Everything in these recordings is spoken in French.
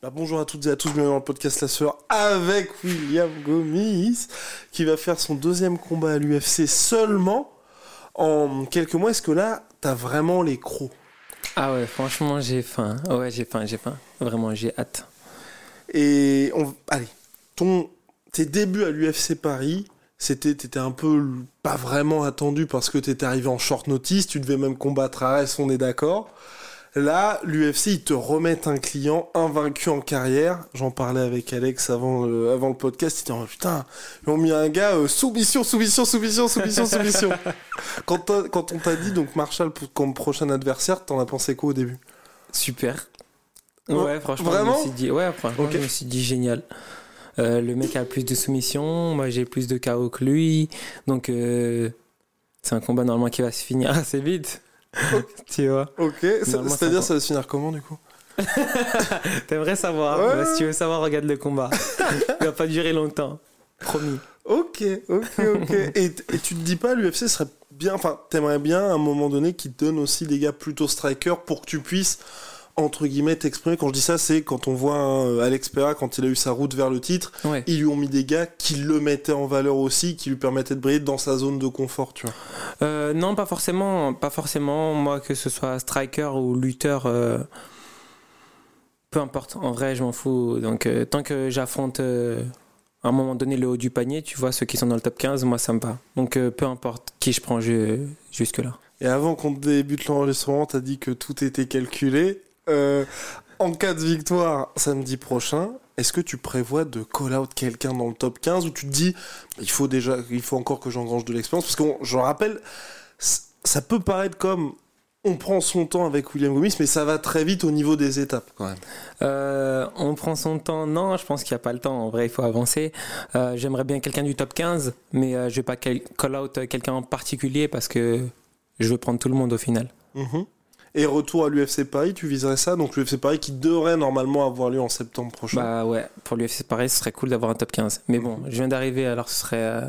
Bah, bonjour à toutes et à tous, bienvenue dans le podcast La Sœur avec William Gomis qui va faire son deuxième combat à l'UFC seulement en quelques mois. Est-ce que là, t'as vraiment les crocs? Ah ouais, franchement, j'ai faim. Ouais, j'ai faim, j'ai faim. Vraiment, j'ai hâte. Et on... allez, ton... tes débuts à l'UFC Paris, c'était t'étais un peu pas vraiment attendu parce que t'étais arrivé en short notice, tu devais même combattre Arès, on est d'accord. Là, l'UFC, ils te remettent un client invaincu en carrière. J'en parlais avec Alex avant, le- avant le podcast. Il était en putain, ils ont mis un gars euh, soumission, soumission, soumission, soumission, soumission. quand, quand on t'a dit donc Marshall comme prochain adversaire, t'en as pensé quoi au début? Super. Oh, Ouais, franchement, vraiment je me suis dit, ouais, franchement, je me suis dit génial. Euh, le mec a plus de soumissions, moi j'ai plus de KO que lui, donc euh, c'est un combat normalement qui va se finir assez vite. tu vois Ok, c'est-à-dire ça ça va se finir comment du coup? T'aimerais savoir Ouais. Bah, Si tu veux savoir, regarde le combat. Il va pas durer longtemps. Promis. Ok, ok, ok. et, et tu te dis pas, l'UFC serait bien, enfin, t'aimerais bien à un moment donné qu'ils te donnent aussi des gars plutôt strikers pour que tu puisses, entre guillemets, t'exprimer. Quand je dis ça, c'est quand on voit hein, Alex Pereira, quand il a eu sa route vers le titre, Ouais. ils lui ont mis des gars qui le mettaient en valeur aussi, qui lui permettaient de briller dans sa zone de confort, tu vois. Euh, non, pas forcément. Pas forcément. Moi, que ce soit striker ou lutteur, euh, peu importe. En vrai, je m'en fous. Donc, euh, tant que j'affronte euh, à un moment donné le haut du panier, tu vois, ceux qui sont dans le top 15, moi, ça me va. Donc, euh, peu importe qui je prends je- jusque-là. Et avant qu'on débute l'enregistrement, t'as dit que tout était calculé. Euh, en cas de victoire samedi prochain, est-ce que tu prévois de call out quelqu'un dans le top 15 ou tu te dis il faut déjà il faut encore que j'engrange de l'expérience? Parce que je rappelle ça peut paraître comme on prend son temps avec William Gomis mais ça va très vite au niveau des étapes quand même. Euh, on prend son temps. Non, je pense qu'il n'y a pas le temps. En vrai, il faut avancer. Euh, J'aimerais bien quelqu'un du top 15, mais euh, je vais pas call out quelqu'un en particulier parce que je veux prendre tout le monde au final. Mhm. Et retour à l'UFC Paris, tu viserais ça? Donc l'UFC Paris qui devrait normalement avoir lieu en septembre prochain. Bah ouais, pour l'UFC pareil, ce serait cool d'avoir un top 15. Mais bon, je viens d'arriver, alors ce serait, euh,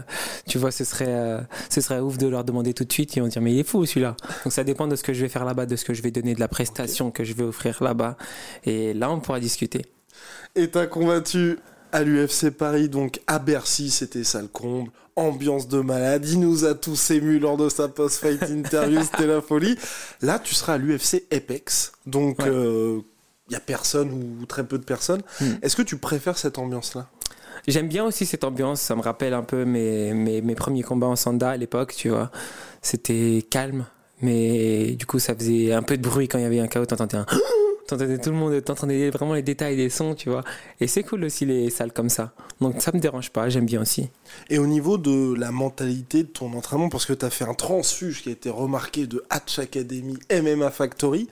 tu vois, ce serait, euh, ce serait ouf de leur demander tout de suite. Ils vont dire, mais il est fou celui-là. Donc ça dépend de ce que je vais faire là-bas, de ce que je vais donner, de la prestation que je vais offrir là-bas. Et là, on pourra discuter. Et t'as combattu à l'UFC Paris, donc à Bercy, c'était ça le comble. Ambiance de malade, il nous a tous émus lors de sa post-fight interview, c'était la folie. Là, tu seras à l'UFC Apex, donc il Ouais. y a personne ou très peu de personnes. Hmm. Est-ce que tu préfères cette ambiance-là? J'aime bien aussi cette ambiance, ça me rappelle un peu mes, mes, mes premiers combats en Sanda à l'époque, tu vois. C'était calme, mais du coup, ça faisait un peu de bruit quand il y avait un chaos, t'entendais un... T'entendais tout le monde, t'entendais vraiment les détails des sons, tu vois. Et c'est cool aussi les salles comme ça. Donc ça me dérange pas, j'aime bien aussi. Et au niveau de la mentalité de ton entraînement, parce que tu as fait un transfuge qui a été remarqué de Hatch Academy, MMA Factory,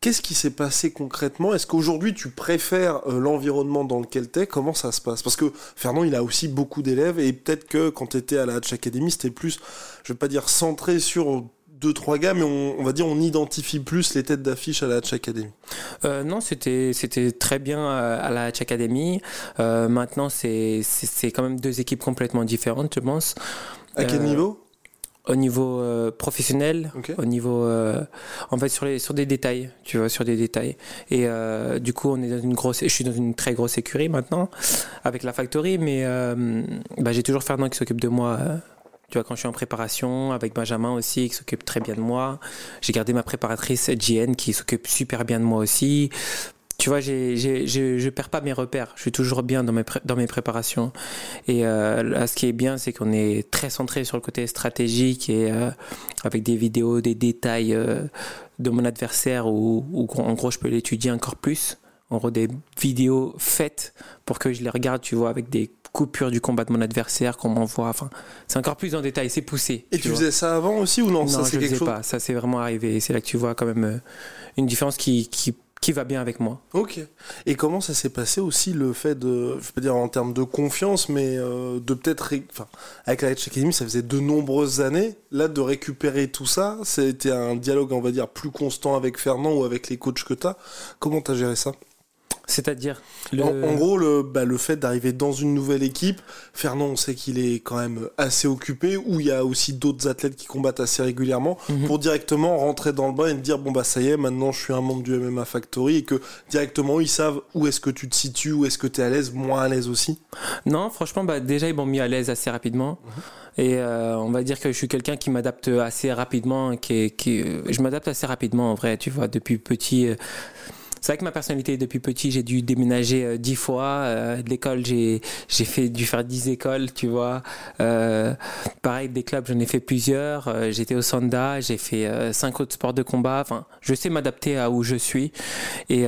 qu'est-ce qui s'est passé concrètement? Est-ce qu'aujourd'hui tu préfères euh, l'environnement dans lequel tu es Comment ça se passe? Parce que Fernand, il a aussi beaucoup d'élèves et peut-être que quand tu étais à la Hatch Academy, c'était plus, je vais pas dire centré sur deux trois gars, mais on, on va dire on identifie plus les têtes d'affiche à la Hatch Academy. Euh, non, c'était c'était très bien euh, à la Hatch Academy. Euh, maintenant, c'est c'est quand même deux équipes complètement différentes, je pense. À quel Euh, niveau? Au niveau euh, professionnel, Ok. au niveau, euh, en fait, sur les sur des détails, tu vois, sur des détails. Et euh, du coup, on est dans une grosse, je suis dans une très grosse écurie maintenant avec la factory, mais bah, j'ai toujours Fernand qui s'occupe de moi. Tu vois, quand je suis en préparation, avec Benjamin aussi, qui s'occupe très bien de moi. J'ai gardé ma préparatrice, JN, qui s'occupe super bien de moi aussi. Tu vois, j'ai, j'ai, je, je perds pas mes repères. Je suis toujours bien dans mes, dans mes préparations. Et euh, là, ce qui est bien, c'est qu'on est très centré sur le côté stratégique et euh, avec des vidéos, des détails euh, de mon adversaire où, où, en gros, je peux l'étudier encore plus. En gros, des vidéos faites pour que je les regarde, tu vois, avec des coupure du combat de mon adversaire, comment on voit. Enfin, c'est encore plus en détail, c'est poussé. Et tu, vois. faisais ça avant aussi ou non, Non, Ça, je c'est ne quelque faisais chose? pas. Ça, c'est vraiment arrivé. Et C'est là que tu vois quand même euh, une différence qui, qui, qui va bien avec moi. Ok. Et comment ça s'est passé aussi le fait de, je peux dire en termes de confiance, mais euh, de peut-être, enfin, avec la Hedge Academy, ça faisait de nombreuses années. Là, de récupérer tout ça, c'était un dialogue, on va dire, plus constant avec Fernand ou avec les coachs que tu as. Comment tu as géré ça? C'est-à-dire le... en, en gros, le, bah, le fait d'arriver dans une nouvelle équipe, Fernand, on sait qu'il est quand même assez occupé, où il y a aussi d'autres athlètes qui combattent assez régulièrement, Mhm. pour directement rentrer dans le bain et dire, bon bah ça y est, maintenant je suis un membre du MMA Factory, et que directement ils savent où est-ce que tu te situes, où est-ce que tu es à l'aise, moins à l'aise aussi. Non, franchement, bah, déjà, ils m'ont mis à l'aise assez rapidement. Et euh, on va dire que je suis quelqu'un qui m'adapte assez rapidement. Qui, je m'adapte assez rapidement, en vrai, tu vois, depuis petit. euh, c'est vrai que ma personnalité, depuis petit, j'ai dû déménager euh, dix fois. Euh, de l'école, j'ai, fait, dû faire dix écoles, tu vois. Euh, pareil, des clubs, j'en ai fait plusieurs. J'étais au Sanda, j'ai fait cinq autres sports de combat. Enfin, je sais m'adapter à où je suis. Et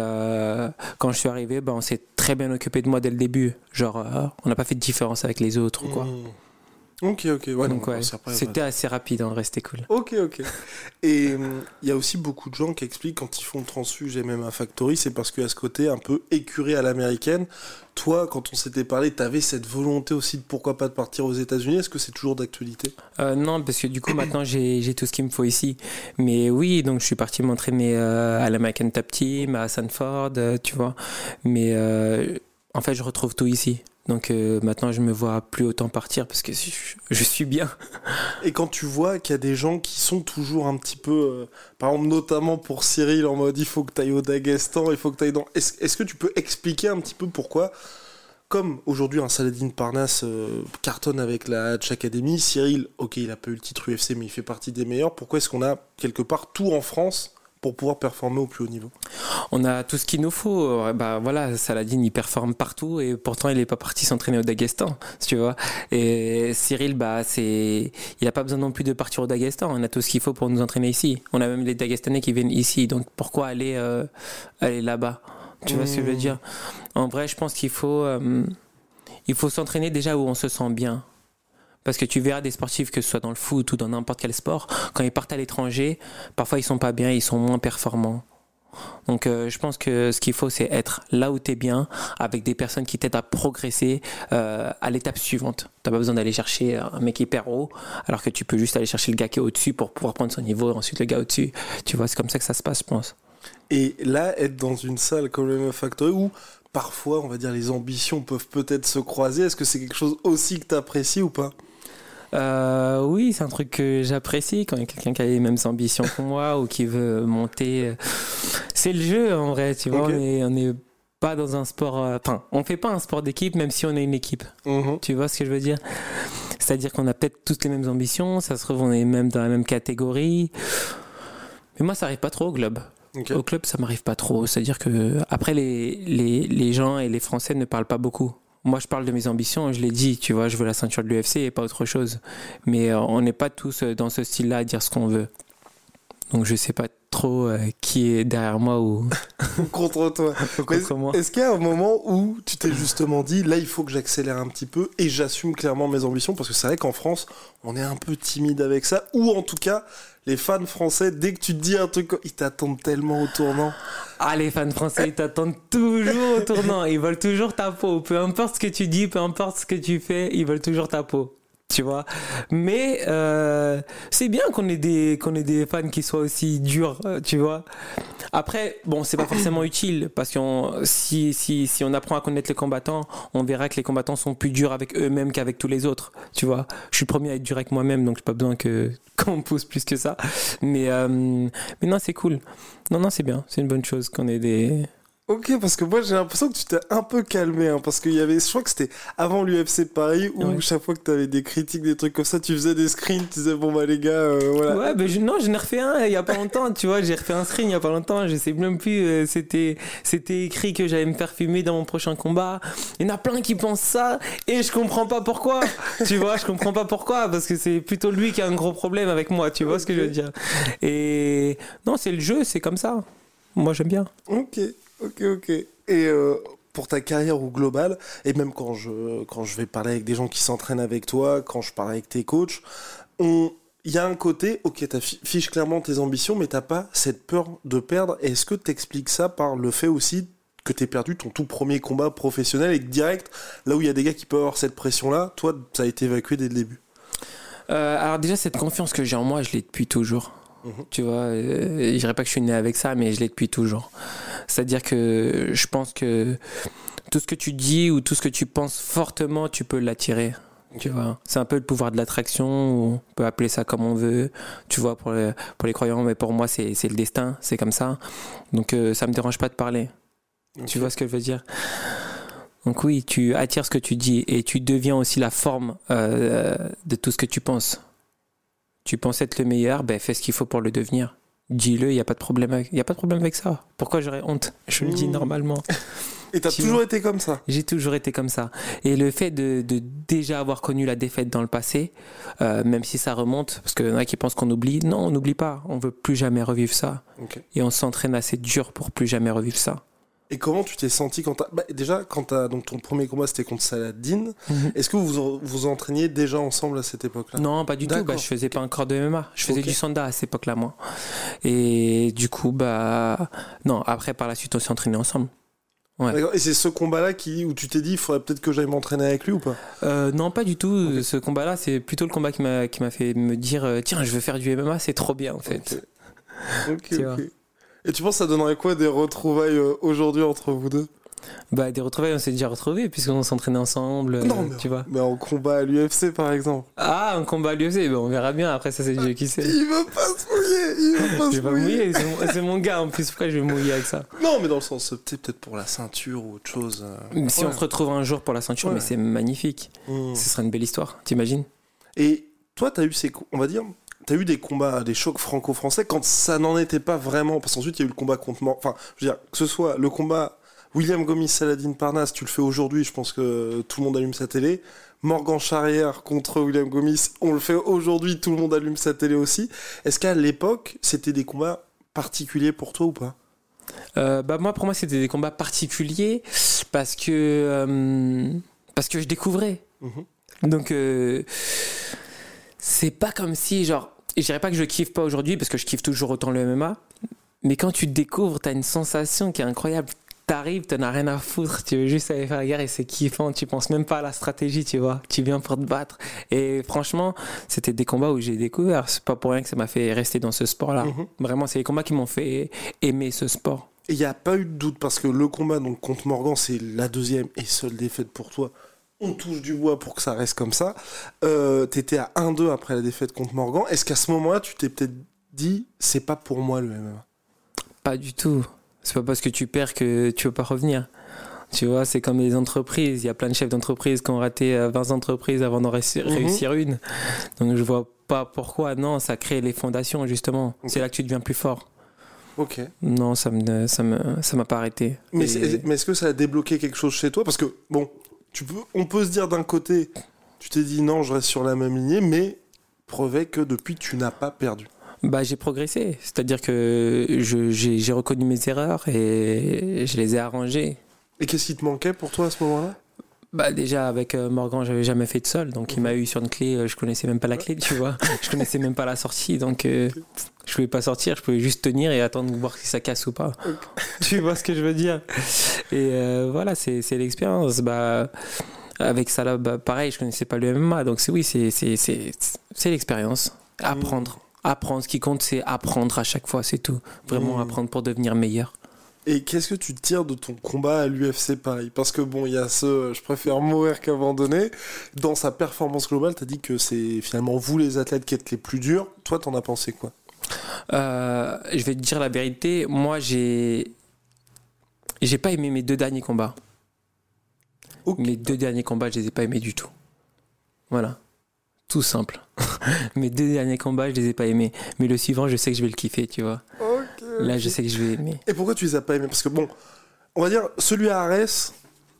quand je suis arrivé, ben, on s'est très bien occupé de moi dès le début. Genre, on n'a pas fait de différence avec les autres quoi. Mmh. Ok, ok, ouais, Donc, c'était assez rapide, en vrai, c'était cool. Ok, ok. Et il y a aussi beaucoup de gens qui expliquent quand ils font transfuge et même un factory, c'est parce qu'il y a ce côté un peu écuré à l'américaine. Toi, quand on s'était parlé, t'avais cette volonté aussi de pourquoi pas de partir aux États-Unis. Est-ce que c'est toujours d'actualité? Euh, non, parce que du coup, maintenant, j'ai tout ce qu'il me faut ici. Mais oui, donc je suis parti m'entraîner euh, à l'American Top Team, à Sanford, euh, tu vois. Mais euh, en fait, je retrouve tout ici. Donc euh, maintenant, je me vois plus autant partir parce que je, suis bien. Et quand tu vois qu'il y a des gens qui sont toujours un petit peu, euh, par exemple, notamment pour Cyril, en mode il faut que tu ailles au Daghestan, il faut que tu ailles dans. Est-ce est-ce que tu peux expliquer un petit peu pourquoi comme aujourd'hui un Saladin Parnasse euh, cartonne avec la Hatch Academy, Cyril, ok, il a pas eu le titre UFC, mais il fait partie des meilleurs. Pourquoi est-ce qu'on a quelque part tout en France pour pouvoir performer au plus haut niveau On a tout ce qu'il nous faut. Euh, Bah voilà, Saladin il performe partout et pourtant il est pas parti s'entraîner au Daghestan, tu vois. Et Cyril, bah c'est, il a pas besoin non plus de partir au Daghestan. On a tout ce qu'il faut pour nous entraîner ici. On a même les Dagestanais qui viennent ici. Donc pourquoi aller euh, aller là-bas? Tu vois ce que je veux dire? En vrai, je pense qu'il faut euh, il faut s'entraîner déjà où on se sent bien. Parce que tu verras des sportifs, que ce soit dans le foot ou dans n'importe quel sport, quand ils partent à l'étranger, parfois ils sont pas bien, ils sont moins performants. Donc euh, je pense que ce qu'il faut, c'est être là où tu bien, avec des personnes qui t'aident à progresser euh, à l'étape suivante. Tu pas besoin d'aller chercher un mec hyper haut, alors que tu peux juste aller chercher le gars qui est au-dessus pour pouvoir prendre son niveau, et ensuite le gars au-dessus. Tu vois, c'est comme ça que ça se passe, je pense. Et là, être dans une salle comme le Factory où parfois, on va dire, les ambitions peuvent peut-être se croiser, est-ce que c'est quelque chose aussi que tu ou pas? Euh, oui, c'est un truc que j'apprécie quand il y a quelqu'un qui a les mêmes ambitions que moi ou qui veut monter. C'est le jeu en vrai, tu vois. On est, on est pas dans un sport. euh, Enfin, on fait pas un sport d'équipe même si on est une équipe. Mhm. Tu vois ce que je veux dire? C'est-à-dire qu'on a peut-être toutes les mêmes ambitions, ça se trouve on est même dans la même catégorie. Mais moi, ça arrive pas trop au club. Au club, ça m'arrive pas trop. C'est-à-dire que après, les, les, les gens et les Français ne parlent pas beaucoup. Moi, je parle de mes ambitions, je l'ai dit, tu vois, je veux la ceinture de l'UFC et pas autre chose. Mais euh, on n'est pas tous euh, dans ce style-là à dire ce qu'on veut. Donc, je sais pas trop euh, qui est derrière moi ou Contre toi. Est-ce qu'il y a un moment où tu t'es justement dit, là, il faut que j'accélère un petit peu et j'assume clairement mes ambitions? Parce que c'est vrai qu'en France, on est un peu timide avec ça. Ou en tout cas, les fans français, dès que tu te dis un truc, ils t'attendent tellement au tournant. Ah, les fans français, ils t'attendent toujours au tournant. Ils veulent toujours ta peau. Peu importe ce que tu dis, peu importe ce que tu fais, ils veulent toujours ta peau. Tu vois Mais euh, c'est bien qu'on ait, des, qu'on ait des fans qui soient aussi durs, euh, tu vois Après, bon, c'est pas forcément utile parce que si, si, si on apprend à connaître les combattants, on verra que les combattants sont plus durs avec eux-mêmes qu'avec tous les autres, tu vois Je suis premier à être dur avec moi-même, donc j'ai pas besoin que, qu'on pousse plus que ça. Mais, euh, mais non, c'est cool. Non, non, c'est bien. C'est une bonne chose qu'on ait des. Ok, parce que moi j'ai l'impression que tu t'es un peu calmé, hein, parce qu'il y avait, je crois que c'était avant l'UFC Paris, où Ouais. chaque fois que t'avais des critiques, des trucs comme ça, tu faisais des screens, tu disais bon bah les gars, euh, voilà. Ouais, ben je, non, j'en ai refait un il y a pas longtemps, tu vois, j'ai refait un screen il y a pas longtemps, je sais même plus, euh, c'était, c'était écrit que j'allais me faire filmer dans mon prochain combat. Il y en a plein qui pensent ça, et je comprends pas pourquoi, tu vois, je comprends pas pourquoi, parce que c'est plutôt lui qui a un gros problème avec moi, tu vois ce que je veux dire. Et non, c'est le jeu, c'est comme ça. Moi, j'aime bien. Ok, ok, ok. Et euh, pour ta carrière au global, et même quand je, quand je vais parler avec des gens qui s'entraînent avec toi, quand je parle avec tes coachs, on, il y a un côté, ok, tu affiches clairement tes ambitions, mais t'as pas cette peur de perdre. Est-ce que tu expliques ça par le fait aussi que tu perdu ton tout premier combat professionnel et que direct, là où il y a des gars qui peuvent avoir cette pression-là, toi, ça a été évacué dès le début? Euh, Alors déjà, cette confiance que j'ai en moi, je l'ai depuis toujours. Mhm. Tu vois, euh, je dirais pas que je suis né avec ça, mais je l'ai depuis toujours. C'est-à-dire que je pense que tout ce que tu dis ou tout ce que tu penses fortement, tu peux l'attirer. Tu vois, c'est un peu le pouvoir de l'attraction, on peut appeler ça comme on veut, tu vois, pour les, pour les croyants, mais pour moi, c'est le destin, c'est comme ça. Donc, euh, ça me dérange pas de parler. Tu vois ce que je veux dire? Donc, oui, tu attires ce que tu dis et tu deviens aussi la forme euh, de tout ce que tu penses. Tu penses être le meilleur, ben fais ce qu'il faut pour le devenir. Dis-le, il n'y a pas de problème avec, y a pas de problème avec ça. Pourquoi j'aurais honte? Je le dis mmh. normalement. Et t'as toujours été comme ça? J'ai toujours été comme ça. Et le fait de, déjà avoir connu la défaite dans le passé, euh, même si ça remonte, parce qu'il y en a qui pensent qu'on oublie, non, on n'oublie pas. On veut plus jamais revivre ça. Et on s'entraîne assez dur pour plus jamais revivre ça. Et comment tu t'es senti quand t'as... Bah, déjà, quand t'as... Donc ton premier combat, c'était contre Saladin. Mhm. Est-ce que vous vous entraîniez déjà ensemble à cette époque-là? Non, pas du tout. Bah, je faisais pas encore de MMA. Je faisais du sanda à cette époque-là, moi. Et du coup, bah... Non, après, par la suite, on s'est entraînés ensemble. Et c'est ce combat-là qui, où tu t'es dit, il faudrait peut-être que j'aille m'entraîner avec lui ou pas? Euh, Non, pas du tout. Ce combat-là, c'est plutôt le combat qui m'a, qui m'a fait me dire, euh, tiens, je veux faire du MMA, c'est trop bien en fait. Ok, ok. Et tu penses que ça donnerait quoi des retrouvailles euh, aujourd'hui entre vous deux? Bah, des retrouvailles, on s'est déjà retrouvés puisqu'on s'entraînait ensemble. Non, mais, tu vois. Mais en combat à l'UFC, par exemple. Ah, en combat à l'UFC, on verra bien. Après, ça, c'est Dieu qui sait. Il va pas se mouiller. Il va pas se mouiller. C'est mon, gars en plus. Pourquoi je vais mouiller avec ça? Non, mais dans le sens, peut-être pour la ceinture ou autre chose. Euh. Si on se retrouve un jour pour la ceinture, mais c'est magnifique. Mmh. Ce serait une belle histoire, t'imagines? Et toi, t'as eu ces. On va dire. T'as eu des combats, des chocs franco-français quand ça n'en était pas vraiment. Parce qu'ensuite, il y a eu le combat contre. Enfin, je veux dire, que ce soit le combat William Gomis Saladin Parnasse, tu le fais aujourd'hui, je pense que tout le monde allume sa télé. Morgan Charrière contre William Gomis, on le fait aujourd'hui, tout le monde allume sa télé aussi. Est-ce qu'à l'époque, c'était des combats particuliers pour toi ou pas? Euh, bah moi pour moi c'était des combats particuliers parce que euh, parce que je découvrais mhm. donc euh, c'est pas comme si genre je dirais pas que je kiffe pas aujourd'hui parce que je kiffe toujours autant le MMA mais quand tu découvres t'as une sensation qui est incroyable t'arrives, t'en as rien à foutre, tu veux juste aller faire la guerre et c'est kiffant, tu penses même pas à la stratégie, tu vois, tu viens pour te battre. Et franchement, c'était des combats où j'ai découvert, c'est pas pour rien que ça m'a fait rester dans ce sport-là. Mhm. Vraiment, c'est les combats qui m'ont fait aimer ce sport. Il n'y a pas eu de doute parce que le combat donc contre Morgan, c'est la deuxième et seule défaite pour toi. On touche du bois pour que ça reste comme ça. Euh, T'étais à 1-2 après la défaite contre Morgan. Est-ce qu'à ce moment-là, tu t'es peut-être dit, c'est pas pour moi le MMA Pas du tout. C'est pas parce que tu perds que tu veux pas revenir. Tu vois, c'est comme les entreprises. Il y a plein de chefs d'entreprise qui ont raté 20 euh, entreprises avant d'en mhm. réussir, une. Donc je vois pas pourquoi. Non, ça crée les fondations, justement. C'est là que tu deviens plus fort. Ok. Non, ça me, ça me, ça m'a pas arrêté. Mais, est-ce que ça a débloqué quelque chose chez toi? Parce que, bon, tu peux, on peut se dire d'un côté, tu t'es dit non, je reste sur la même lignée, mais prouvait que depuis, tu n'as pas perdu bah, j'ai progressé. C'est-à-dire que j'ai reconnu mes erreurs et je les ai arrangées. Et qu'est-ce qui te manquait pour toi à ce moment-là? Bah déjà avec euh, Morgan j'avais jamais fait de sol donc il m'a eu sur une clé euh, je connaissais même pas la clé tu vois. Je connaissais même pas la sortie donc euh, je pouvais pas sortir je pouvais juste tenir et attendre de voir si ça casse ou pas. Tu vois ce que je veux dire? Et voilà c'est l'expérience. Bah avec ça bah, pareil je connaissais pas le MMA donc c'est oui c'est c'est l'expérience. Apprendre. Apprendre. Ce qui compte, c'est apprendre à chaque fois, c'est tout. Vraiment mmh. apprendre pour devenir meilleur. Et qu'est-ce que tu tires de ton combat à l'UFC Paris? Parce que bon, il y a ce je préfère mourir qu'abandonner. Dans sa performance globale, tu as dit que c'est finalement vous les athlètes qui êtes les plus durs. Toi, t'en as pensé quoi? Euh, Je vais te dire la vérité. Moi, j'ai j'ai pas aimé mes deux derniers combats. Mes deux derniers combats, je les ai pas aimés du tout. Voilà. Tout simple. Mes deux derniers combats, je les ai pas aimés. Mais le suivant, je sais que je vais le kiffer, tu vois. Là, je sais que je vais aimer. Et pourquoi tu les as pas aimés? Parce que bon, on va dire, celui à Arès,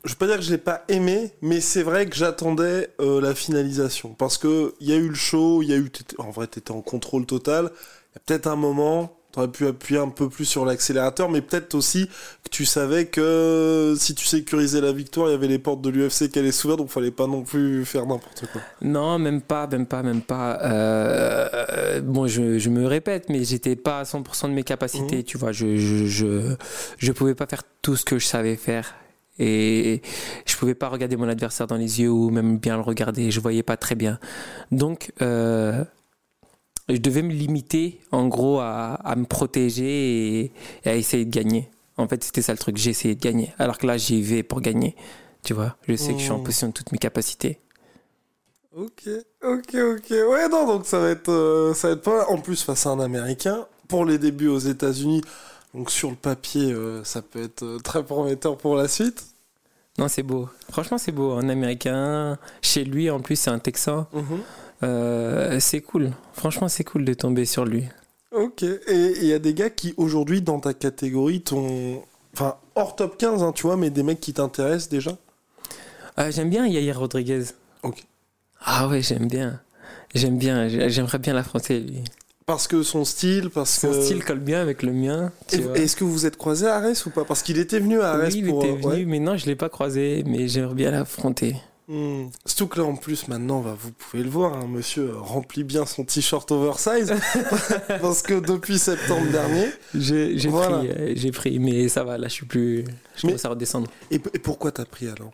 je vais pas dire que je l'ai pas aimé, mais c'est vrai que j'attendais euh, la finalisation. Parce que il y a eu le show, il y a eu. En vrai, tu étais en contrôle total. Il y a peut-être un moment, T'aurais pu appuyer un peu plus sur l'accélérateur, mais peut-être aussi que tu savais que si tu sécurisais la victoire, il y avait les portes de l'UFC qui allaient s'ouvrir, donc fallait pas non plus faire n'importe quoi. Non, même pas, même pas, même pas. Euh, bon, je, je, me répète, mais j'étais pas à 100% de mes capacités, mmh. tu vois. Je, je, je, je pouvais pas faire tout ce que je savais faire. Et je pouvais pas regarder mon adversaire dans les yeux ou même bien le regarder. Je voyais pas très bien. Donc, euh, je devais me limiter en gros à, à me protéger et, et, à essayer de gagner. En fait, c'était ça le truc, j'ai essayé de gagner. Alors que là, j'y vais pour gagner. Tu vois, je sais que je suis en Mmh. possession de toutes mes capacités. Ok, ok, ok. Ouais, non, donc ça va être, euh, ça va être pas mal. En plus, face à un Américain, pour les débuts aux États-Unis, donc sur le papier, euh, ça peut être euh, très prometteur pour la suite. Non, c'est beau. Franchement, c'est beau. Un Américain, chez lui, en plus, c'est un Texan. Mhm. Euh, c'est cool. Franchement, c'est cool de tomber sur lui. Ok. Et il y a des gars qui, aujourd'hui, dans ta catégorie, t'ont. Enfin, hors top 15, hein, tu vois, mais des mecs qui t'intéressent déjà? Euh, j'aime bien Yair Rodriguez. Ok. Ah ouais, j'aime bien. J'aime bien. J'aimerais bien l'affronter, lui. Parce que son style, parce Son que. style colle bien avec le mien. Est-ce que vous vous êtes croisé à Arès ou pas? Parce qu'il était venu à Arès oui, il pour. était euh, venu, ouais. mais non, je l'ai pas croisé, mais j'aimerais bien l'affronter. Hmm. Surtout que là, en plus, maintenant, bah, vous pouvez le voir, hein, monsieur remplit bien son t-shirt oversize. parce que depuis septembre dernier. J'ai Voilà. pris, euh, j'ai pris, mais ça va, là, je suis plus. Je Mais- commence à redescendre. Et, et pourquoi t'as pris alors?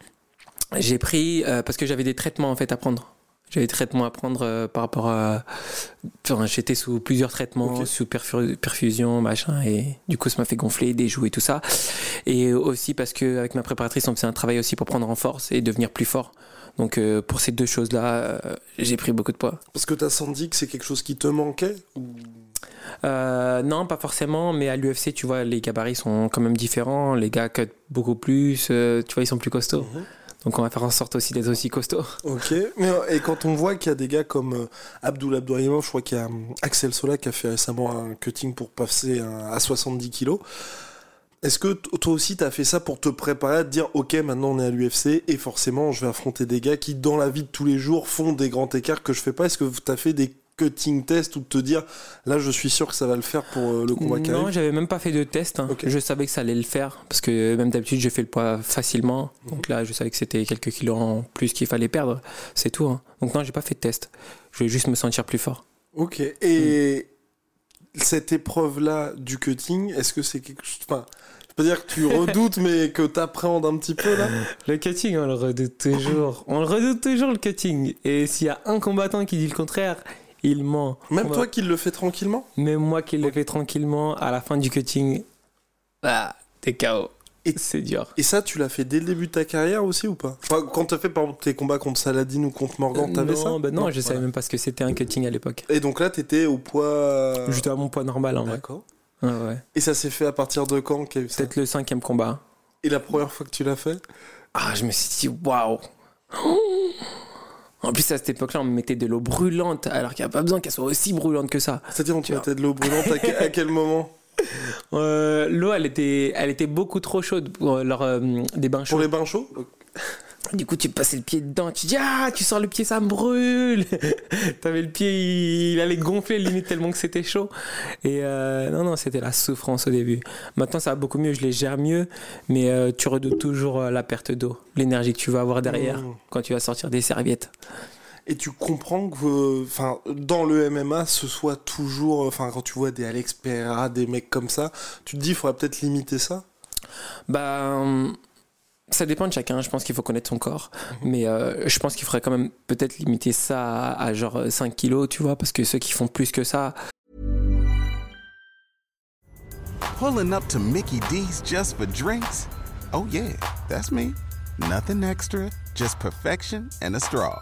J'ai pris euh, parce que j'avais des traitements en fait à prendre. J'avais des traitements à prendre euh, par rapport à. Enfin, j'étais sous plusieurs traitements, sous perfu- perfusion, machin, et du coup, ça m'a fait gonfler des joues et tout ça. Et aussi parce que avec ma préparatrice, on faisait un travail aussi pour prendre en force et devenir plus fort. Donc, euh, pour ces deux choses-là, euh, j'ai pris beaucoup de poids. Parce que t'as senti que c'est quelque chose qui te manquait ou... Euh, non, pas forcément, mais à l'UFC, tu vois, les gabarits sont quand même différents. Les gars cut beaucoup plus, euh, tu vois, ils sont plus costauds. Mhm. Donc, on va faire en sorte aussi d'être aussi costauds. Ok. Mais, et quand on voit qu'il y a des gas comme euh, Abdul Abdourahimov, je crois qu'il y a euh, Axel Sola qui a fait récemment un cutting pour passer à 70 kilos. Est-ce que toi aussi t'as fait ça pour te préparer à te dire ok maintenant on est à l'UFC et forcément je vais affronter des gars qui dans la vie de tous les jours font des grands écarts que je fais pas? Est-ce que t'as fait des cutting tests ou de te dire là je suis sûr que ça va le faire pour euh, le combat qui Non, j'avais même pas fait de test. hein. Je savais que ça allait le faire parce que même d'habitude, je fais le poids facilement. Mhm. Donc là, je savais que c'était quelques kilos en plus qu'il fallait perdre. C'est tout. hein. Donc non, j'ai pas fait de test. Je voulais juste me sentir plus fort. Ok. Et cette épreuve-là du cutting, est-ce que c'est quelque chose. Enfin, je peux dire que tu redoutes, mais que t'appréhendes un petit peu là? Le cutting, on le redoute toujours. On le redoute toujours, le cutting. Et s'il y a un combattant qui dit le contraire, il ment. Même On va- toi qui le fais tranquillement? Même moi qui le fais tranquillement, à la fin du cutting, bah, t'es KO. Et- c'est dur. Et ça, tu l'as fait dès le début de ta carrière aussi ou pas? Enfin, Quand t'as fait par exemple tes combats contre Saladin ou contre Morgan, t'avais ça? non, bah non, je savais voilà. même pas ce que c'était un cutting à l'époque. Et donc là, t'étais au poids. J'étais à mon poids normal en vrai. D'accord. Ouais. Et ça s'est fait à partir de quand Peut-être le cinquième combat. Et la première fois que tu l'as fait? Ah, je me suis dit, waouh! En plus, à cette époque-là, on me mettait de l'eau brûlante, alors qu'il n'y a pas besoin qu'elle soit aussi brûlante que ça. C'est-à-dire, on te mettait de l'eau brûlante à quel moment? Euh, l'eau, elle était, elle était beaucoup trop chaude pour euh, leur, euh, des bains chauds. Pour les bains chauds? Du coup, tu passais le pied dedans, tu dis Ah, tu sors le pied, ça me brûle T'avais le pied, il, il allait gonfler limite tellement que c'était chaud. Et euh, non, non, c'était la souffrance au début. Maintenant, ça va beaucoup mieux, je les gère mieux, mais tu redoutes toujours la perte d'eau, l'énergie que tu vas avoir derrière Mmh. quand tu vas sortir des serviettes. Et tu comprends que, euh, enfin, dans le MMA, ce soit toujours, enfin, quand tu vois des Alex Pereira, des mecs comme ça, tu te dis, il faudrait peut-être limiter ça. Bah, hum, ça dépend de chacun. Je pense qu'il faut connaître son corps. Mais euh, je pense qu'il faudrait quand même peut-être limiter ça à, à genre 5 kilos, tu vois, parce que ceux qui font plus que ça, Pulling up to Mickey D's just for drinks? Oh, yeah, that's me. Nothing extra, just perfection and a straw.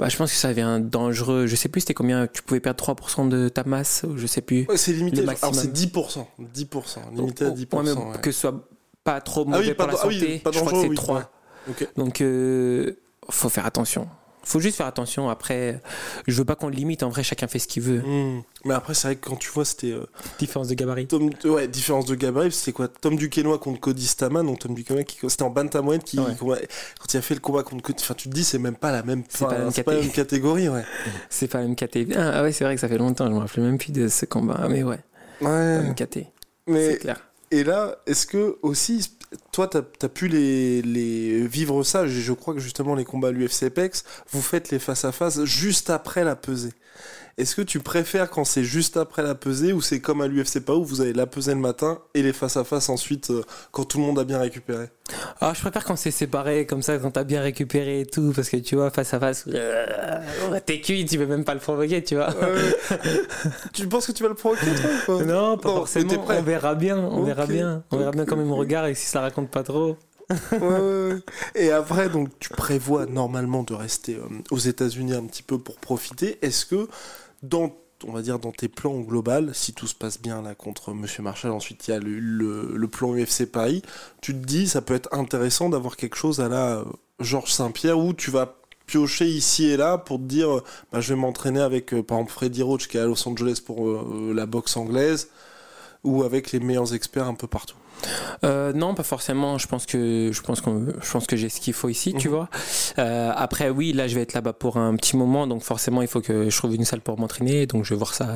Bah, je pense que ça devient dangereux. Je sais plus c'était combien. Tu pouvais perdre 3% de ta masse, ou je sais plus. Ouais, c'est limité. Alors, c'est maximum. 10%. 10%. Limité à 10%. Ouais, mais ouais. que ce soit pas trop Ah mauvais oui, pour pas la dan- ah oui, santé, pas je crois que c'est oui, 3. ouais. Ok. Donc, euh, faut faire attention. Faut juste faire attention. Après, je veux pas qu'on le limite. En vrai, chacun fait ce qu'il veut. Hmm. Mais après, c'est vrai que quand tu vois, c'était. euh, Différence de gabarit. Tom, ouais, différence de gabarit, c'était quoi? Tom Duquesnoy contre Cody Staman, donc Tom Duquesnoy qui c'était en bantamweight qui Ouais. quand il a fait le combat contre Cody, enfin tu te dis c'est même pas la même, C'est pas la enfin, même pas la même catégorie, ouais. C'est pas la même KT. Ah, ouais, c'est vrai que ça fait longtemps. Je me rappelle même plus de ce combat. Mais ouais, pas la Ouais. même KT. C'est clair. et là, est-ce que aussi toi as pu les, vivre ça Je crois que justement les combats à l'UFC vous faites les face à face juste après la pesée. Est-ce que tu préfères quand c'est juste après la pesée ou c'est comme à l'UFC pas où vous avez la pesée le matin et les face à face ensuite euh, quand tout le monde a bien récupéré? Ah, je préfère quand c'est séparé, comme ça, quand t'as bien récupéré et tout, parce que tu vois, face à face, t'es cuit, tu peux même pas le provoquer, tu vois. Tu penses que tu vas le provoquer toi Non, pas Non, forcément. prêt On verra bien, on verra bien. On verra bien ok, comment il me ok. regarde et si ça raconte pas trop. Ouais, ouais, ouais. Et après, donc, tu prévois normalement de rester euh, aux États-Unis un petit peu pour profiter. Est-ce que, dans, on va dire, dans tes plans global, si tout se passe bien là contre Monsieur Marshall, ensuite il y a le, le- plan UFC Paris, tu te dis, ça peut être intéressant d'avoir quelque chose à la euh, Georges Saint-Pierre où tu vas piocher ici et là pour te dire, euh, bah, je vais m'entraîner avec, euh, par exemple, Freddy Roach qui est à Los Angeles pour la boxe anglaise ou avec les meilleurs experts un peu partout. Euh, non, pas forcément. Je pense que je pense qu'on, je pense que j'ai ce qu'il faut ici, tu Mhm. vois. Euh, après, oui, là, je vais être là-bas pour un petit moment, donc forcément, il faut que je trouve une salle pour m'entraîner. Donc, je vais voir ça,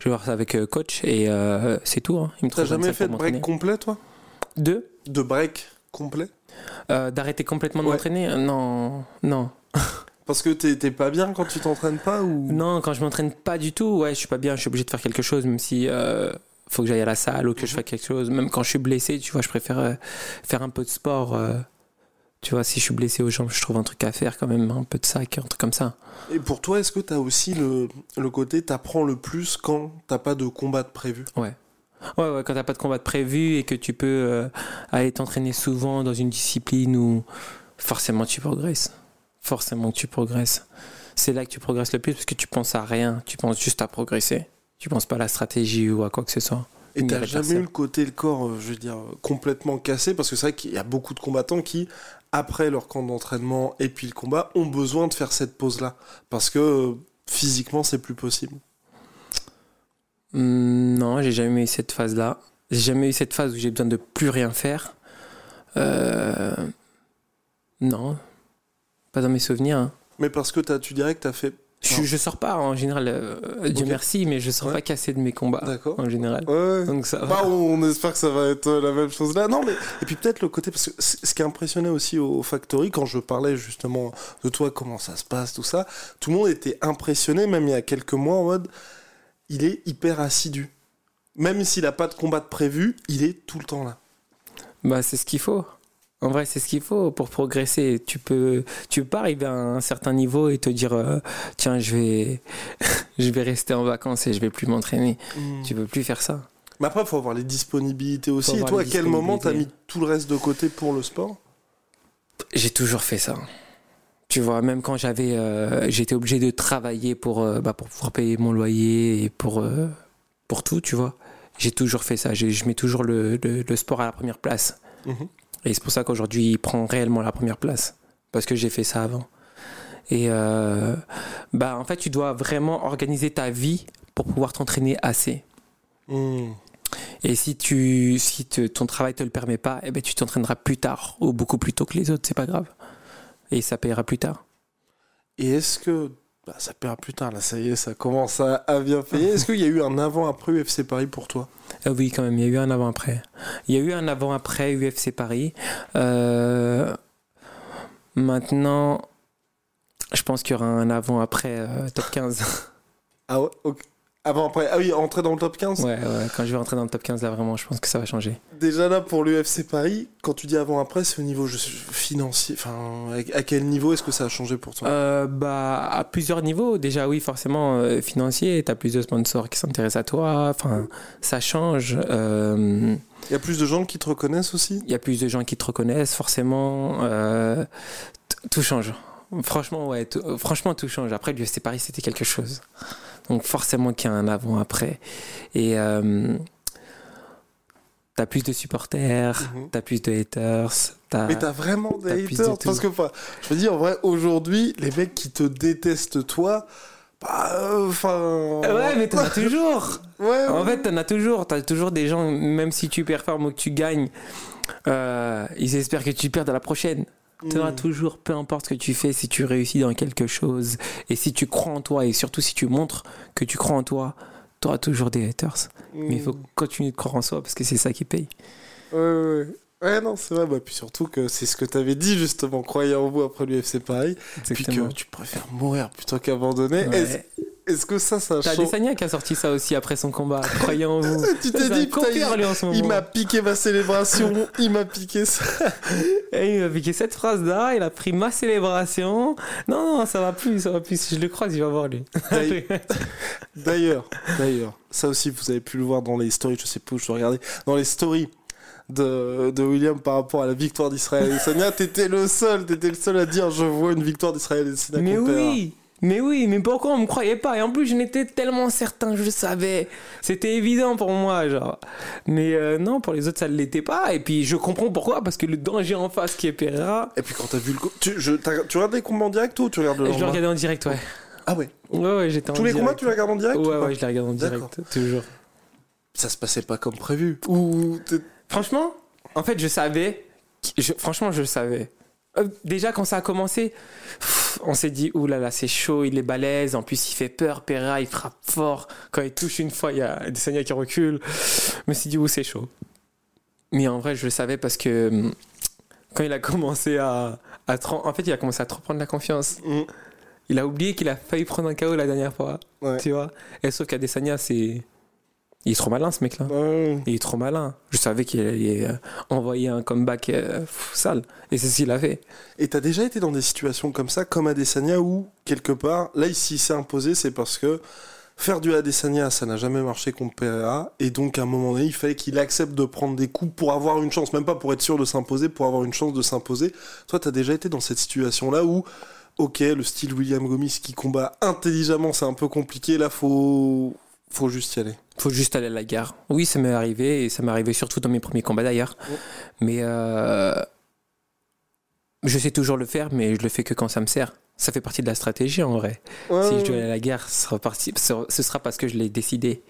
je vais voir ça avec euh, coach et euh, c'est tout. hein. Il me T'as jamais fait de break m'entraîner. complet, toi? Deux. De break complet? D'arrêter complètement de Ouais. m'entraîner? Euh, Non, non. Parce que t'es t'es pas bien quand tu t'entraînes pas ou? Non, quand je m'entraîne pas du tout, ouais, je suis pas bien, je suis obligé de faire quelque chose, même si euh, faut que j'aille à la salle ou que je fasse quelque chose. Même quand je suis blessé, tu vois, je préfère euh, faire un peu de sport. euh, tu vois, si je suis blessé aux jambes, je trouve un truc à faire quand même, un peu de sac, un truc comme ça. Et pour toi, est-ce que t'as aussi le, le côté t'apprends le plus quand t'as pas de combat de prévu? Ouais. Ouais, ouais, quand t'as pas de combat de prévu et que tu peux euh, aller t'entraîner souvent dans une discipline où forcément tu progresses. Forcément tu progresses. C'est là que tu progresses le plus parce que tu penses à rien, tu penses juste à progresser. Tu penses pas à la stratégie ou à quoi que ce soit. Et t'as jamais eu le côté le corps, euh, je veux dire, complètement cassé Parce que c'est vrai qu'il y a beaucoup de combattants qui, après leur camp d'entraînement et puis le combat, ont besoin de faire cette pause-là. Parce que euh, physiquement, c'est plus possible. Hmm, Non, j'ai jamais eu cette phase-là. J'ai jamais eu cette phase où j'ai besoin de plus rien faire. Euh, Non, pas dans mes souvenirs. hein. Mais parce que t'as- tu dirais que t'as fait. Je, je sors pas en général, euh, Dieu merci, mais je sors Ouais. pas cassé de mes combats en général. Ouais. Donc ça va. Bah, on espère que ça va être euh, la même chose là. Non, mais et puis peut-être le côté parce que ce qui a impressionné aussi au Factory quand je parlais justement de toi, comment ça se passe, tout ça, tout le monde était impressionné, même il y a quelques mois en mode, il est hyper assidu. Même s'il a pas de combat de prévu, il est tout le temps là. Bah, c'est ce qu'il faut. En vrai, c'est ce qu'il faut pour progresser. Tu peux, tu peux pas arriver à un certain niveau et te dire, euh, tiens, je vais, je vais rester en vacances et je vais plus m'entraîner. Tu peux plus faire ça. Mais après, il faut avoir les disponibilités aussi. Et toi, à quel moment t'as mis disponibilités. tout le reste de côté pour le sport? J'ai toujours fait ça. Tu vois, même quand j'avais, euh, j'étais obligé de travailler pour, euh, bah, pour pouvoir payer mon loyer et pour, euh, pour tout, tu vois. J'ai toujours fait ça. J'ai- Je mets toujours le, le- le sport à la première place. Mhm. Et c'est pour ça qu'aujourd'hui, il prend réellement la première place. Parce que j'ai fait ça avant. Et euh, bah, en fait, tu dois vraiment organiser ta vie pour pouvoir t'entraîner assez. Hmm. Et si, tu, si te- ton travail te le permet pas, eh ben, tu t'entraîneras plus tard ou beaucoup plus tôt que les autres, c'est pas grave. Et ça payera plus tard. Et est-ce que bah, ça paiera plus tard là Ça y est, ça commence à, à bien payer. Est-ce qu'il y a eu un avant-après UFC Paris pour toi? Ah oui, quand même, il y a eu un avant-après. Il y a eu un avant-après UFC Paris. Euh, maintenant, je pense qu'il y aura un avant-après euh, top 15. Ah ouais, ok. Avant, après. Ah oui, entrer dans le top 15 ouais, ouais, quand je vais rentrer dans le top 15, là, vraiment, je pense que ça va changer. Déjà là, pour l'UFC Paris, quand tu dis avant, après, c'est au niveau je- financier. Enfin, à quel niveau est-ce que ça a changé pour toi? Euh, bah, à plusieurs niveaux. Déjà, oui, forcément, euh, financier, tu as plus de sponsors qui s'intéressent à toi. Enfin, ça change. Euh, Il y a plus de gens qui te reconnaissent aussi? Il y a plus de gens qui te reconnaissent, forcément. euh, tout change. Franchement, ouais, franchement, tout change. Après, l'UFC Paris, c'était quelque chose. Donc, forcément qu'il y a un avant-après. Et euh, T'as plus de supporters, Mhm. t'as plus de haters. T'as... Mais t'as vraiment des haters parce que enfin, je veux dire en vrai aujourd'hui les mecs qui te détestent toi bah euh, enfin Ouais, mais t'en as toujours. ouais, En ouais. fait, t'en as toujours. T'as toujours des gens, même si tu performes ou que tu gagnes, euh, ils espèrent que tu perds à la prochaine. T'en as Mm. toujours, peu importe ce que tu fais, si tu réussis dans quelque chose et si tu crois en toi et surtout si tu montres que tu crois en toi, t'auras toujours des haters. Mais il faut continuer de croire en soi parce que c'est ça qui paye. Ouais, ouais. Ouais, non, c'est vrai. Bah, puis surtout que c'est ce que t'avais dit, justement. Croyez en vous après l'UFC Paris. Puis que tu préfères mourir plutôt qu'abandonner. Ouais. Est-ce que ça, ça T'as Desagna qui a sorti ça aussi après son combat. Croyez en vous. Tu t'es dit, putain, lui, en ce il, il m'a piqué ma célébration, il m'a piqué ça. Et il m'a piqué cette phrase-là, il a pris ma célébration. Non, non, ça va plus, ça va plus. Si je le croise, il va voir lui. D'ailleurs, d'ailleurs, ça aussi, vous avez pu le voir dans les stories, je sais pas où je dois regarder, dans les stories de, de William par rapport à la victoire d'Israël et Sonia, t'étais le seul, t'étais le seul à dire je vois une victoire d'Israël et Sonia mais oui, mais oui, mais pourquoi on me croyait pas? Et en plus, je n'étais tellement certain, je savais. C'était évident pour moi, genre. Mais euh, non, pour les autres, ça ne l'était pas. Et puis, je comprends pourquoi, parce que le danger en face qui est Pereira. Et puis quand t'as vu le... Tu, je, tu regardes les combats en direct ou tu regardes le Je le regardais en direct, ouais. Ah ouais Ouais, ouais, j'étais en Tous les combats, tu les regardes en direct ou Ouais, ouais, je les regarde en direct, toujours. Ça se passait pas comme prévu. Ou Franchement, en fait, je savais. je- franchement, je le savais. Euh, déjà, quand ça a commencé, on s'est dit, ouh là là, c'est chaud, il est balèze. En plus, il fait peur. Pereira, il frappe fort. Quand il touche une fois, il y a Desania qui recule. Je me suis dit, ouh, c'est chaud. Mais en vrai, je le savais parce que hum, quand il a commencé à. en fait, il a commencé à trop prendre la confiance. Mm. Il a oublié qu'il a failli prendre un KO la dernière fois. Ouais. Tu vois Et sauf qu'Adesanya, c'est. Il est trop malin, ce mec-là. Ouais. Il est trop malin. Je savais qu'il allait euh, envoyer un comeback euh, sale. Et c'est ce qu'il a fait. Et t'as déjà été dans des situations comme ça, comme Adesanya, où, quelque part, là, ici, c'est imposé, c'est parce que faire du Adesanya, ça n'a jamais marché contre Pereira, et donc, à un moment donné, il fallait qu'il accepte de prendre des coups pour avoir une chance, même pas pour être sûr de s'imposer, pour avoir une chance de s'imposer. Toi, t'as déjà été dans cette situation-là où, ok, le style William Gomis qui combat intelligemment, c'est un peu compliqué, là, faut, faut juste y aller. Faut juste aller à la gare. Oui, ça m'est arrivé. Et ça m'est arrivé surtout dans mes premiers combats d'ailleurs. Mais euh, je sais toujours le faire, mais je le fais que quand ça me sert. Ça fait partie de la stratégie en vrai. Ouais, si ouais, je dois aller à la gare, ce sera, parti- ce ce sera parce que je l'ai décidé.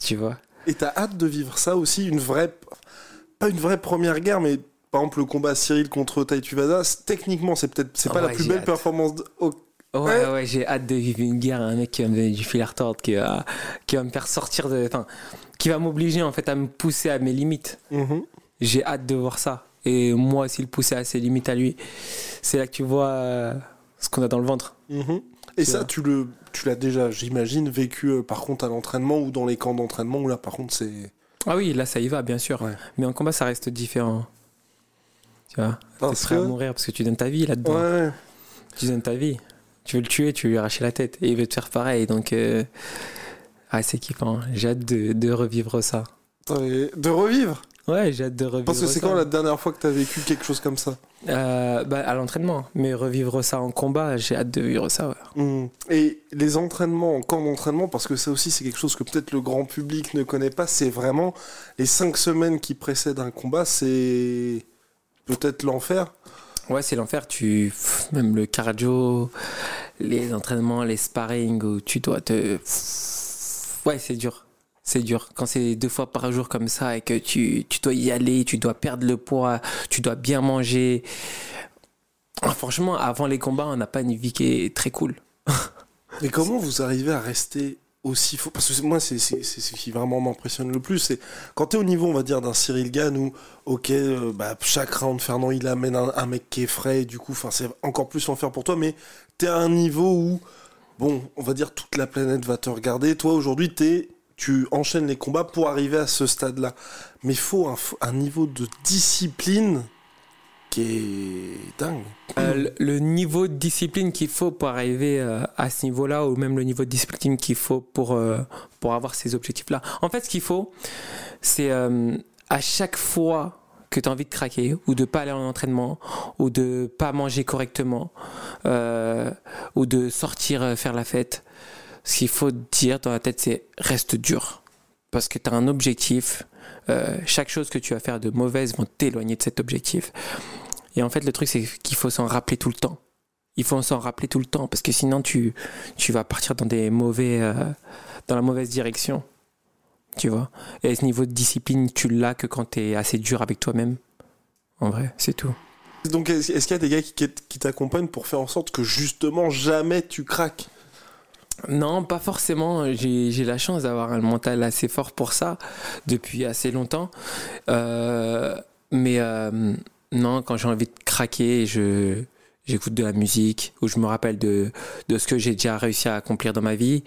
Tu vois Et t'as hâte de vivre ça aussi, une vraie, pas une vraie première guerre, mais par exemple le combat Cyril contre Tai Tuivasa, c'est- techniquement c'est peut-être c'est pas Ouais, la plus belle hâte. performance. Ouais, Ouais. j'ai hâte de vivre une guerre, un mec qui va me donner du fil à retordre, qui va, qui va me faire sortir de. Enfin, qui va m'obliger en fait à me pousser à mes limites. mhm. J'ai hâte de voir ça. Et moi aussi le pousser à ses limites à lui. C'est là que tu vois euh, ce qu'on a dans le ventre. Mhm. Et ça, vois. tu le, tu l'as déjà, j'imagine, vécu euh, par contre à l'entraînement ou dans les camps d'entraînement où là, par contre, c'est. Ah oui, là ça y va, bien sûr. Ouais. Mais en combat, ça reste différent. Tu vois T'es prêt à mourir parce que tu donnes ta vie là-dedans. Ouais. Tu donnes ta vie. Tu veux le tuer, tu veux lui arracher la tête. Et il veut te faire pareil. Donc, euh, ah, c'est kiffant. J'ai hâte de, de revivre ça. De revivre? Ouais, j'ai hâte de revivre Parce que c'est quand la dernière fois que t'as vécu quelque chose comme ça? Euh, bah, À l'entraînement. Mais revivre ça en combat, j'ai hâte de vivre ça. ouais. Mhm. Et les entraînements en camp d'entraînement, parce que ça aussi c'est quelque chose que peut-être le grand public ne connaît pas, c'est vraiment les cinq semaines qui précèdent un combat, c'est peut-être l'enfer. Ouais, c'est l'enfer. Tu même le cardio, les entraînements, les sparring où tu dois te. Ouais, c'est dur. C'est dur. Quand c'est deux fois par jour comme ça et que tu, tu dois y aller, tu dois perdre le poids, tu dois bien manger. Ah, Franchement, avant les combats, on n'a pas une vie qui est très cool. Mais comment vous arrivez à rester Parce que moi, c'est ce qui vraiment m'impressionne le plus. C'est quand t'es au niveau, on va dire, d'un Cyril Gann où, ok, euh, bah, chaque round, Fernand, il amène un, mec qui est frais, et du coup, c'est encore plus l'enfer pour toi, mais t'es à un niveau où, bon, on va dire, toute la planète va te regarder. Toi, aujourd'hui, t'es tu enchaînes les combats pour arriver à ce stade-là. Mais il faut un niveau de discipline qui est dingue. Euh, le- niveau de discipline qu'il faut pour arriver euh, à ce niveau-là, ou même le niveau de discipline qu'il faut pour, euh, pour avoir ces objectifs-là. En fait, ce qu'il faut, c'est à chaque fois que tu as envie de craquer, ou de pas aller en entraînement, ou de pas manger correctement, ou de sortir faire la fête, ce qu'il faut dire dans la tête, c'est reste dur. parce que tu as un objectif. Chaque chose que tu vas faire de mauvaise vont t'éloigner de cet objectif. Et en fait, le truc, c'est qu'il faut s'en rappeler tout le temps. Il faut s'en rappeler tout le temps, parce que sinon, tu, tu vas partir dans, des mauvais, euh, dans la mauvaise direction. Tu vois? Et ce niveau de discipline, tu l'as que quand tu es assez dur avec toi-même. En vrai, c'est tout. Donc, est-ce qu'il y a des gars qui, qui t'accompagnent pour faire en sorte que justement jamais tu craques? Non, pas forcément. J'ai j'ai la chance d'avoir un mental assez fort pour ça depuis assez longtemps. Euh, mais euh, non, quand j'ai envie de craquer, je j'écoute de la musique ou je me rappelle de, de ce que j'ai déjà réussi à accomplir dans ma vie.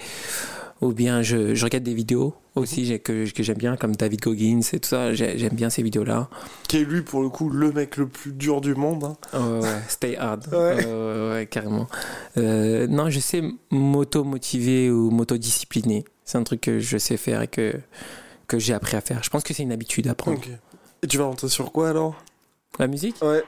Ou bien je, je regarde des vidéos aussi que, que j'aime bien, comme David Goggins et tout ça. J'ai- J'aime bien ces vidéos-là. Qui est lui, pour le coup, le mec le plus dur du monde. hein. Ouais, ouais, stay hard. Ouais. Ouais, carrément. Euh, non, je sais m'auto-motiver ou m'auto-discipliner. C'est un truc que je sais faire et que, que j'ai appris à faire. Je pense que c'est une habitude à prendre. Et tu vas rentrer sur quoi alors? La musique Ouais.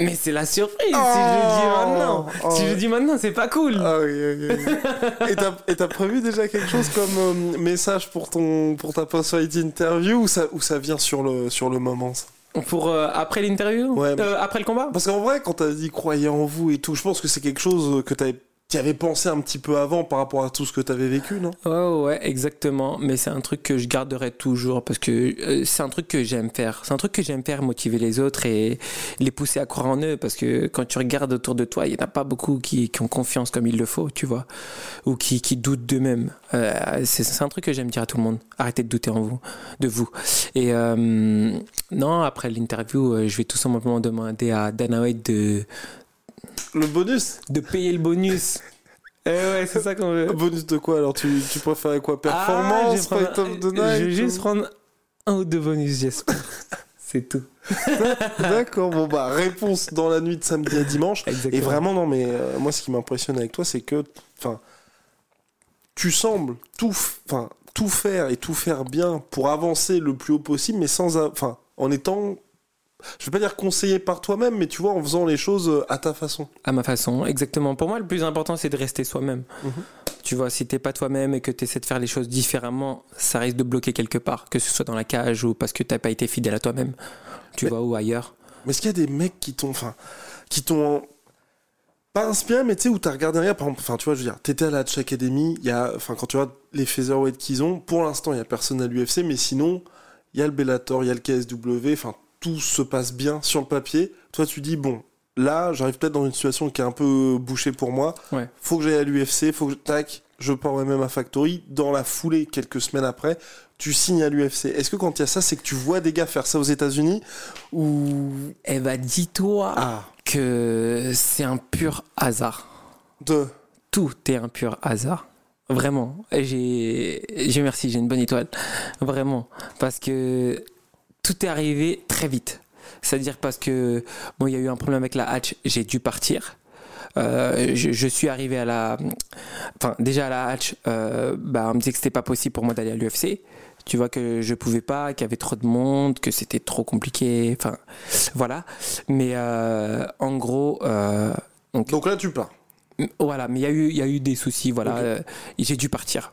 Mais c'est la surprise si je Oh le dis maintenant. Oh. Si je le dis maintenant, c'est pas cool. Ah oui, oui, oui. et t'as- prévu déjà quelque chose comme euh, message pour ton pour ta personality interview ou ça ou ça vient sur le sur le moment ça Pour euh, après l'interview Ouais. Euh, Après le combat Parce qu'en vrai, quand t'as dit croyez en vous et tout, je pense que c'est quelque chose que t'avais tu avais pensé un petit peu avant par rapport à tout ce que t'avais vécu, non? Ouais, ouais, exactement. Mais c'est un truc que je garderai toujours parce que euh, c'est un truc que j'aime faire. C'est un truc que j'aime faire, motiver les autres et les pousser à croire en eux. Parce que quand tu regardes autour de toi, il n'y en a pas beaucoup qui, ont confiance comme il le faut, tu vois, ou qui, doutent d'eux-mêmes. Euh, c'est un truc que j'aime dire à tout le monde. Arrêtez de douter en vous, de vous. Et euh, non, après l'interview, je vais tout simplement demander à Dana White de, Le bonus de payer le bonus. Eh ouais, c'est ça qu'on veut. Bonus de quoi alors tu, tu préférais quoi Ah, Performance, je vais Fight of the Night Je vais juste ou- prendre un ou deux bonus, j'espère. C'est tout. D'accord, bon bah réponse dans la nuit de samedi à dimanche. Exactement. Et vraiment, non, mais euh, moi, ce qui m'impressionne avec toi, c'est que, enfin, tu sembles tout, enfin, tout faire et tout faire bien pour avancer le plus haut possible, mais sans, a- enfin, en étant, je vais pas dire conseillé par toi-même, mais tu vois, en faisant les choses euh, à ta façon. À ma façon, exactement. Pour moi, le plus important, c'est de rester soi-même. Mhm. Tu vois, si t'es pas toi-même et que tu essaies de faire les choses différemment, ça risque de bloquer quelque part, que ce soit dans la cage ou parce que t'as pas été fidèle à toi-même, tu Mais- vois, ou ailleurs. Mais est-ce qu'il y a des mecs qui t'ont, enfin, qui t'ont pas inspiré, mais tu sais, où t'as regardé rien, par exemple, enfin, tu vois, je veux dire, t'étais à la Hatch Academy, il y a, enfin, quand tu vois les featherweight qu'ils ont, pour l'instant, il y a personne à l'UFC, mais sinon, il y a le Bellator, il y a le KSW, enfin, tout se passe bien sur le papier. Toi, tu dis, bon, là, j'arrive peut-être dans une situation qui est un peu bouchée pour moi, Ouais. faut que j'aille à l'UFC, faut que, je- tac, je pars même à Factory, dans la foulée, quelques semaines après, tu signes à l'UFC. Est-ce que quand il y a ça, c'est que tu vois des gars faire ça aux États-Unis, ou... Eh bah, dis-toi Ah, que c'est un pur hasard. de... tout est un pur hasard. Vraiment. J'ai, j'ai merci, j'ai une bonne étoile. Vraiment. Parce que tout est arrivé très vite. C'est-à-dire parce que, bon, il y a eu un problème avec la hatch, j'ai dû partir. Euh, je, je suis arrivé à la. Enfin, déjà à la hatch, euh, bah, on me disait que c'était pas possible pour moi d'aller à l'UFC. Tu vois que je pouvais pas, qu'il y avait trop de monde, que c'était trop compliqué. Enfin, voilà. Mais euh, en gros, donc, Donc là, tu pars. voilà, mais il y a eu, il y a eu des soucis, voilà. J'ai dû partir.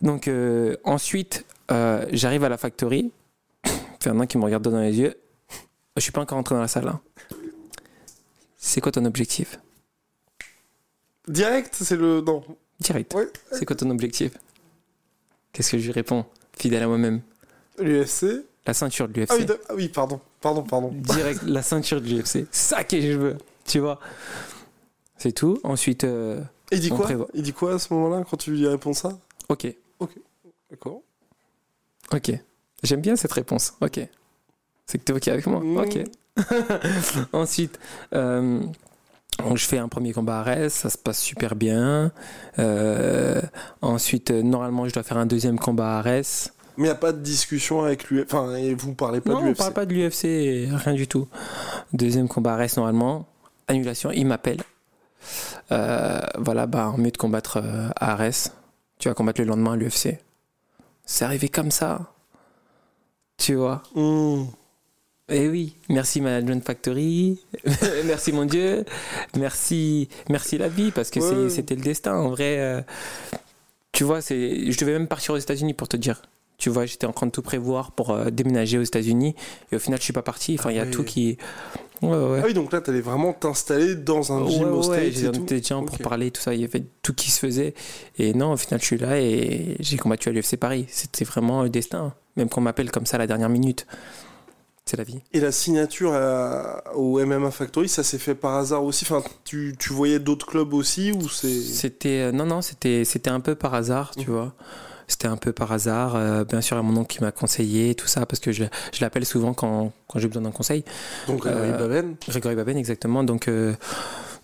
Donc ensuite, j'arrive à la factory. Fernand qui me regarde dans les yeux. Je suis pas encore entré dans la salle. hein. C'est quoi ton objectif? Direct, c'est le... Non. Direct. Ouais. C'est quoi ton objectif? Qu'est-ce que je lui réponds? Fidèle à moi-même. L'UFC. La ceinture de l'UFC. Ah oui, d'ac- ah oui, pardon, pardon, pardon. Direct, la ceinture de l'UFC. Ça que je veux. Tu vois C'est tout. Ensuite, euh, il dit On quoi? prévoit. Il dit quoi à ce moment-là quand tu lui réponds ça? Ok. D'accord. Ok. J'aime bien cette réponse. Ok. C'est que tu es ok avec moi. Ok. Ensuite, euh, donc je fais un premier combat à Rennes, ça se passe super bien. Euh, ensuite, euh, normalement, je dois faire un deuxième combat à Rennes. Mais il n'y a pas de discussion avec lui. Enfin, vous parlez pas non, de on l'UFC. parle pas de l'UFC, rien du tout. Deuxième combat à Rennes, normalement. Annulation, il m'appelle. Euh, voilà, bah, en mieux de combattre à Arès. Tu vas combattre le lendemain à l'UFC. C'est arrivé comme ça. Tu vois Mmh. Eh oui, merci Management Factory, merci mon Dieu, merci, merci la vie, parce que Ouais. c'était le destin. En vrai, euh, tu vois, je devais même partir aux États-Unis pour te dire. Tu vois, j'étais en train de tout prévoir pour euh, déménager aux États-Unis et au final, je suis pas parti. Enfin, il y a tout qui. Ouais, ouais. Ah oui, donc là, t'allais vraiment t'installer dans un gym au States tout. des gens pour parler, tout ça. Il y avait tout qui se faisait. Et non, au final, je suis là et j'ai combattu à l'UFC Paris. C'était vraiment le destin. Même qu'on m'appelle comme ça à la dernière minute. C'est la vie. Et la signature à- au MMA Factory, ça s'est fait par hasard aussi? Enfin, tu, tu voyais d'autres clubs aussi ou c'est... C'était euh, non non c'était c'était un peu par hasard tu Mhm. vois c'était un peu par hasard euh, bien sûr il y a mon oncle qui m'a conseillé tout ça parce que je, je l'appelle souvent quand, quand j'ai besoin d'un conseil Donc, Grégory Euh, Baben Grégory Baben exactement donc euh,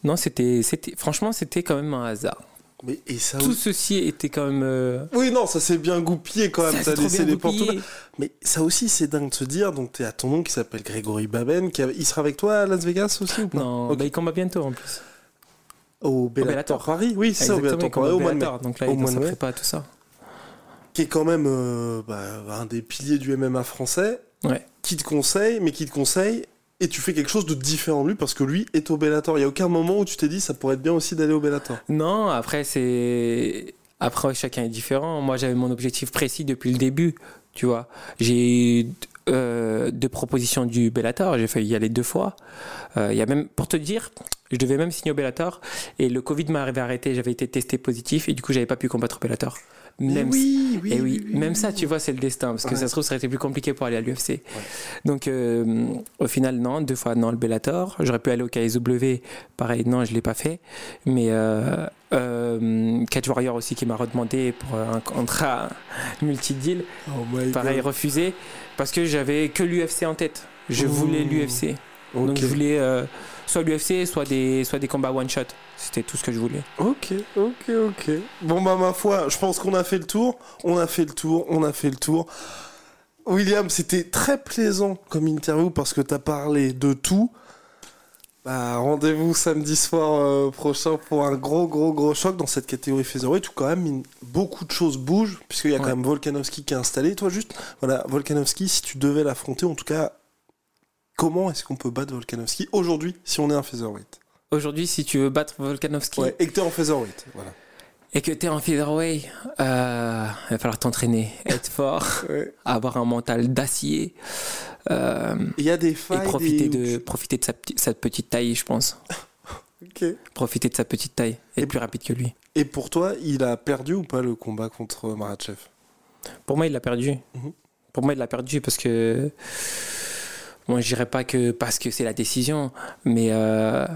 non c'était c'était franchement c'était quand même un hasard Mais, et ça tout ceci était quand même euh, Oui, non, ça s'est bien goupillé quand même. ça laissé les portes. Mais ça aussi, c'est dingue de se dire. Donc, t'es à ton nom qui s'appelle Grégory Baben. Qui a- Il sera avec toi à Las Vegas aussi ou pas non bah, il combat bientôt en plus Au Bellator, Bellator. Paris Oui, c'est ça, au Bellator Paris, au au mois de mai. Donc là Au il mai. prépare tout ça Qui est quand même euh, bah, un des piliers du MMA français. ouais Qui te conseille, mais qui te conseille. Et tu fais quelque chose de différent lui parce que lui est au Bellator. Il n'y a aucun moment où tu t'es dit ça pourrait être bien aussi d'aller au Bellator. Non, après c'est après chacun est différent. Moi j'avais mon objectif précis depuis le début, tu vois. J'ai eu euh, deux propositions du Bellator, j'ai failli y aller deux fois. Euh, Il même pour te dire, je devais même signer au Bellator et le Covid m'a arrivé à arrêter, j'avais été testé positif et du coup j'avais pas pu combattre au Bellator. Même oui, oui, et oui, oui, même ça, tu vois, c'est le destin. Parce que Ouais. ça se trouve, ça aurait été plus compliqué pour aller à l'UFC. Donc, euh, au final, non. Deux fois, non, le Bellator. J'aurais pu aller au KSW. Pareil, non, je l'ai pas fait. Mais euh, euh, Catch Warrior aussi qui m'a redemandé pour un contrat multi-deal. Oh Pareil, God. refusé. Parce que j'avais que l'UFC en tête. Je Ouh. voulais l'UFC. Donc, je voulais euh, soit l'UFC, soit des, soit des combats one-shot. C'était tout ce que je voulais. Ok, ok, ok. Bon, bah, ma foi, je pense qu'on a fait le tour. On a fait le tour, on a fait le tour. William, c'était très plaisant comme interview parce que t'as parlé de tout. Bah, rendez-vous samedi soir euh, prochain pour un gros, gros, gros choc dans cette catégorie featherweight où quand même une- beaucoup de choses bougent puisqu'il y a quand même Volkanovski qui est installé. Toi, juste, voilà, Volkanovski, si tu devais l'affronter, en tout cas, comment est-ce qu'on peut battre Volkanovski aujourd'hui si on est un featherweight Aujourd'hui, si tu veux battre Volkanovski, Ouais, et que t'es en featherweight, voilà. et que tu es en featherweight, euh, il va falloir t'entraîner, être fort, Ouais. avoir un mental d'acier euh, Il y a des et failles. profiter des- de, profiter de sa, sa petite taille, je pense. Profiter de sa petite taille, Et- plus rapide que lui. Et pour toi, il a perdu ou pas le combat contre Maratchev? Pour moi, il l'a perdu. Mhm. Pour moi, il l'a perdu parce que. Moi, je dirais pas que parce que c'est la décision, mais euh,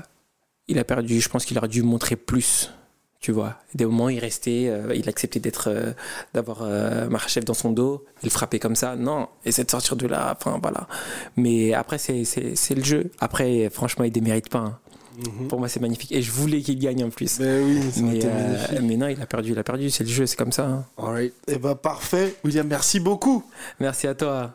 il a perdu. Je pense qu'il aurait dû montrer plus. Tu vois, des moments, il restait, euh, il acceptait d'être, euh, d'avoir Makhachev dans son dos, il le frappait comme ça. Non, essaie de sortir de là. Enfin, voilà. Mais après, c'est, le jeu. Après, franchement, il démérite pas. hein. Pour moi, c'est magnifique. Et je voulais qu'il gagne en plus. Mais oui, ça aurait Mais, euh, non, il a perdu, il a perdu. C'est le jeu, c'est comme ça. hein. Alright. Et bah parfait. William, merci beaucoup. Merci à toi.